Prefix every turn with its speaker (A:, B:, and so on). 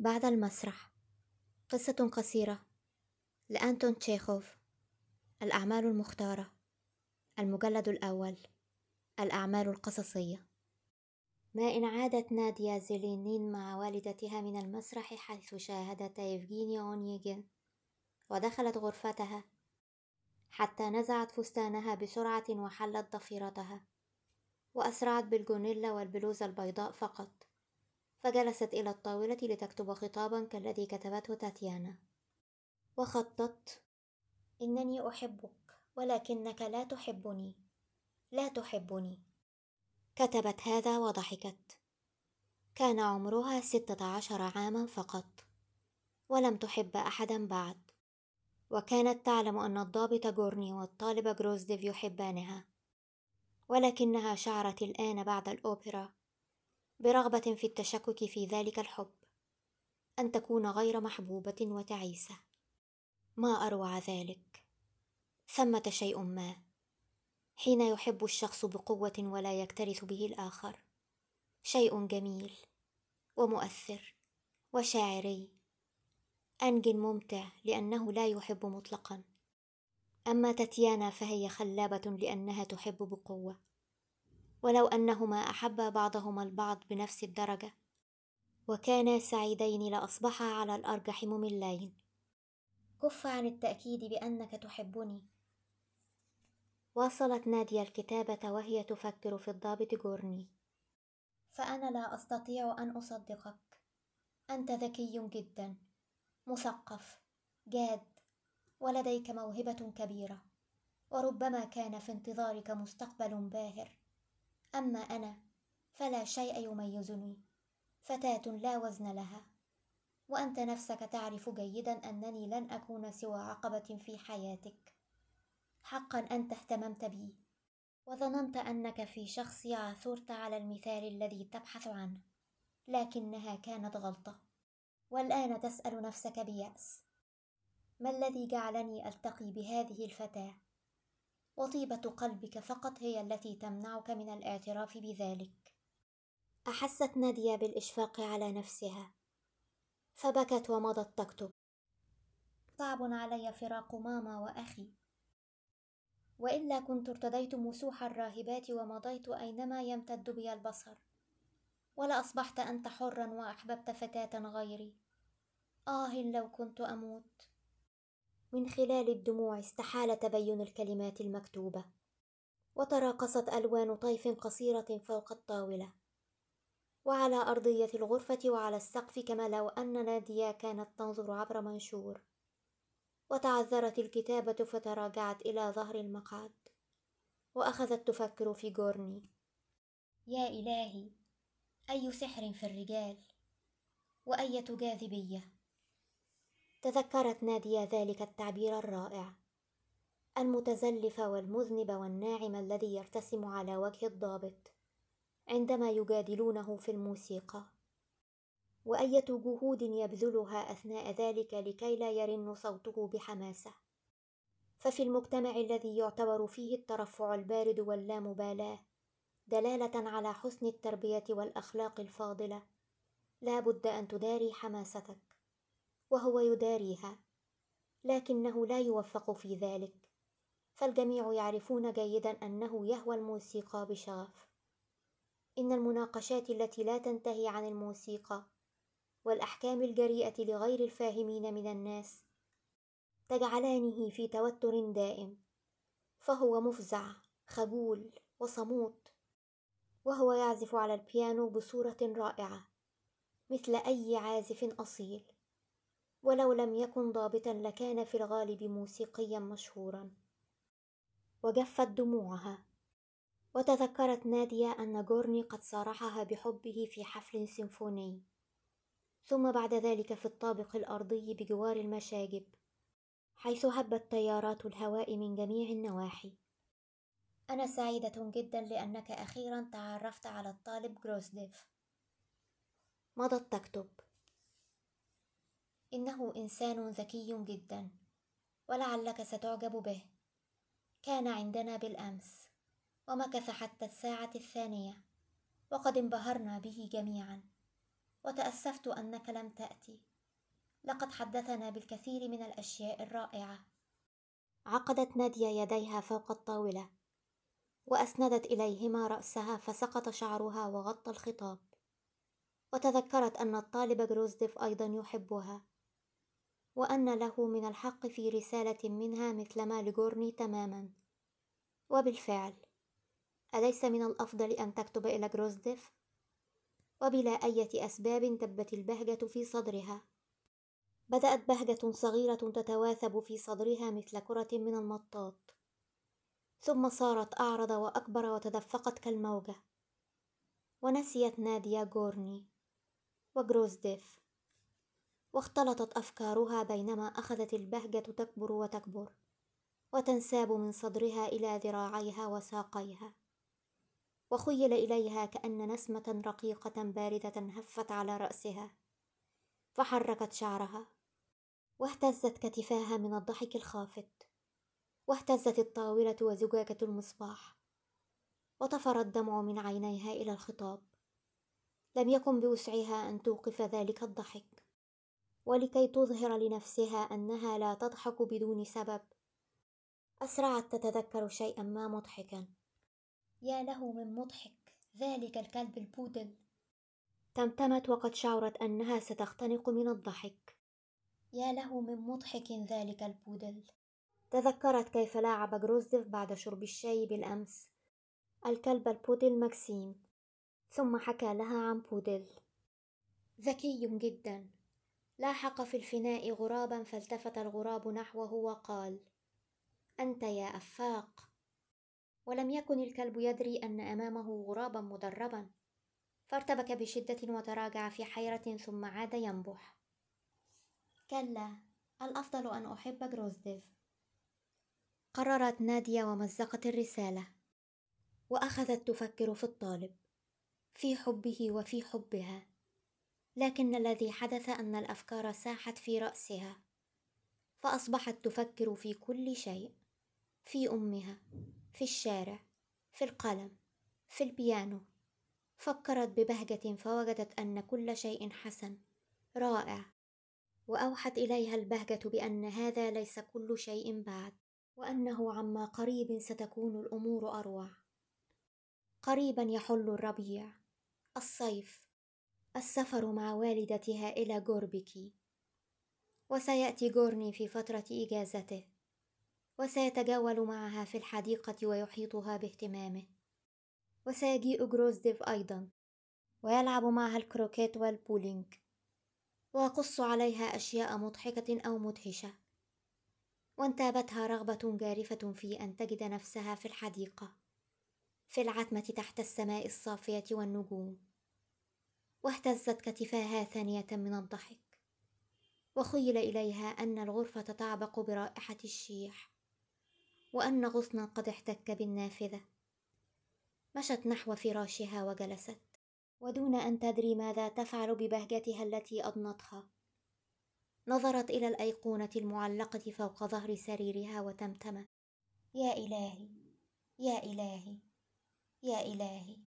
A: بعد المسرح. قصة قصيرة. لأنتون تشيخوف. الأعمال المختارة. المجلد الأول. الأعمال القصصية. ما إن عادت ناديا زيلينين مع والدتها من المسرح حيث شاهدت يفغينيا أونيجين. ودخلت غرفتها. حتى نزعت فستانها بسرعة وحلت ضفيرتها. وأسرعت بالجونيلا والبلوزة البيضاء فقط. فجلست إلى الطاولة لتكتب خطابا كالذي كتبته تاتيانا. وخطت إنني أحبك ولكنك لا تحبني. لا تحبني. كتبت هذا وضحكت. كان عمرها ستة عشر عاما فقط. ولم تحب أحدا بعد. وكانت تعلم أن الضابط جورني والطالب جروزديف يحبانها. ولكنها شعرت الآن بعد الأوبرا. برغبة في التشكك في ذلك الحب أن تكون غير محبوبة وتعيسة. ما أروع ذلك؟ ثمة شيء ما. حين يحب الشخص بقوة ولا يكترث به الآخر. شيء جميل ومؤثر وشاعري. أنج ممتع لأنه لا يحب مطلقا. أما تاتيانا فهي خلابة لأنها تحب بقوة. ولو أنهما أحبا بعضهما البعض بنفس الدرجة. وكانا سعيدين لأصبحا على الأرجح مملين كف عن التأكيد بأنك تحبني. واصلت ناديه الكتابة وهي تفكر في الضابط جورني فأنا لا أستطيع أن أصدقك. أنت ذكي جدا مثقف جاد ولديك موهبة كبيرة. وربما كان في انتظارك مستقبل باهر. أما أنا فلا شيء يميزني. فتاة لا وزن لها. وأنت نفسك تعرف جيدا أنني لن أكون سوى عقبة في حياتك. حقا أنت اهتممت بي. وظننت أنك في شخصي عثرت على المثال الذي تبحث عنه. لكنها كانت غلطة. والآن تسأل نفسك بيأس. ما الذي جعلني ألتقي بهذه الفتاة؟ وطيبة قلبك فقط هي التي تمنعك من الاعتراف بذلك. أحست نادية بالإشفاق على نفسها. فبكت ومضت تكتب صعب علي فراق ماما وأخي. وإلا كنت ارتديت مسوح الراهبات ومضيت أينما يمتد بي البصر. ولأصبحت أنت حرا وأحببت فتاة غيري. آه لو كنت أموت. من خلال الدموع استحال تبين الكلمات المكتوبة وتراقصت ألوان طيف قصيرة فوق الطاولة. وعلى أرضية الغرفة وعلى السقف كما لو أن نادية كانت تنظر عبر منشور. وتعذرت الكتابة فتراجعت إلى ظهر المقعد. وأخذت تفكر في جورني. يا إلهي أي سحر في الرجال؟ وأية جاذبية؟ تذكرت نادية ذلك التعبير الرائع. المتزلف والمذنب والناعم الذي يرتسم على وجه الضابط عندما يجادلونه في الموسيقى. وأية جهود يبذلها أثناء ذلك لكي لا يرن صوته بحماسة. ففي المجتمع الذي يعتبر فيه الترفع البارد واللامبالاة دلالة على حسن التربية والأخلاق الفاضلة لا بد أن تداري حماستك. وهو يداريها لكنه لا يوفق في ذلك فالجميع يعرفون جيدا أنه يهوى الموسيقى بشغف. إن المناقشات التي لا تنتهي عن الموسيقى والأحكام الجريئة لغير الفاهمين من الناس تجعلانه في توتر دائم فهو مفزع خجول وصموت وهو يعزف على البيانو بصورة رائعة مثل أي عازف أصيل. ولو لم يكن ضابطا لكان في الغالب موسيقيا مشهورا. وجفت دموعها. وتذكرت نادية أن جورني قد صارحها بحبه في حفل سيمفوني. ثم بعد ذلك في الطابق الأرضي بجوار المشاجب حيث هبت تيارات الهواء من جميع النواحي. أنا سعيدة جدا لأنك أخيرا تعرفت على الطالب جروزديف. مضت تكتب. إنه إنسان ذكي جدا ولعلك ستعجب به. كان عندنا بالأمس ومكث حتى الساعة الثانية وقد انبهرنا به جميعا. وتأسفت أنك لم تأتي. لقد حدثنا بالكثير من الأشياء الرائعة. عقدت نادية يديها فوق الطاولة وأسندت إليهما رأسها فسقط شعرها وغطى الخطاب. وتذكرت أن الطالب جروزديف أيضا يحبها. وأن له من الحق في رسالة منها مثلما لجورني تماما. وبالفعل أليس من الأفضل أن تكتب إلى جروزديف؟ وبلا أية أسباب دبت البهجة في صدرها. بدأت بهجة صغيرة تتواثب في صدرها مثل كرة من المطاط. ثم صارت أعرض وأكبر وتدفقت كالموجة. ونسيت ناديا جورني وجروزديف. واختلطت أفكارها بينما أخذت البهجة تكبر وتكبر وتنساب من صدرها إلى ذراعيها وساقيها وخيل إليها كأن نسمة رقيقة باردة هفت على رأسها فحركت شعرها واهتزت كتفاها من الضحك الخافت واهتزت الطاولة وزجاجة المصباح وطفر الدمع من عينيها إلى الخطاب لم يكن بوسعها أن توقف ذلك الضحك. ولكي تظهر لنفسها أنها لا تضحك بدون سبب. أسرعت تتذكر شيئا ما مضحكا. يا له من مضحك ذلك الكلب البودل. تمتمت وقد شعرت أنها ستختنق من الضحك. يا له من مضحك ذلك البودل. تذكرت كيف لاعب جروزديف بعد شرب الشاي بالأمس. الكلب البودل مكسيم ثم حكى لها عن بودل. ذكي جدا. لاحق في الفناء غرابا فالتفت الغراب نحوه وقال أنت يا أفاق. ولم يكن الكلب يدري أن أمامه غرابا مدربا فارتبك بشدة وتراجع في حيرة ثم عاد ينبح. كلا الأفضل أن أحب جروزديف. قررت نادية ومزقت الرسالة وأخذت تفكر في الطالب في حبه وفي حبها. لكن الذي حدث أن الأفكار ساحت في رأسها فأصبحت تفكر في كل شيء في أمها في الشارع في القلم في البيانو. فكرت ببهجة فوجدت أن كل شيء حسن رائع. وأوحت إليها البهجة بأن هذا ليس كل شيء بعد وأنه عما قريب ستكون الأمور أروع. قريبا يحل الربيع الصيف. السفر مع والدتها إلى غوربيكي. وسيأتي غورني في فترة إجازته. وسيتجول معها في الحديقة ويحيطها باهتمامه. وسيجيء جروزديف أيضا. ويلعب معها الكروكيت والبولينج. ويقص عليها أشياء مضحكة أو مدهشة. وانتابتها رغبة جارفة في أن تجد نفسها في الحديقة. في العتمة تحت السماء الصافية والنجوم. واهتزت كتفاها ثانية من الضحك وخيل إليها أن الغرفة تعبق برائحة الشيح وأن غصنا قد احتك بالنافذة. مشت نحو فراشها وجلست ودون أن تدري ماذا تفعل ببهجتها التي أضنتها. نظرت إلى الأيقونة المعلقة فوق ظهر سريرها وتمتمت يا إلهي يا إلهي يا إلهي.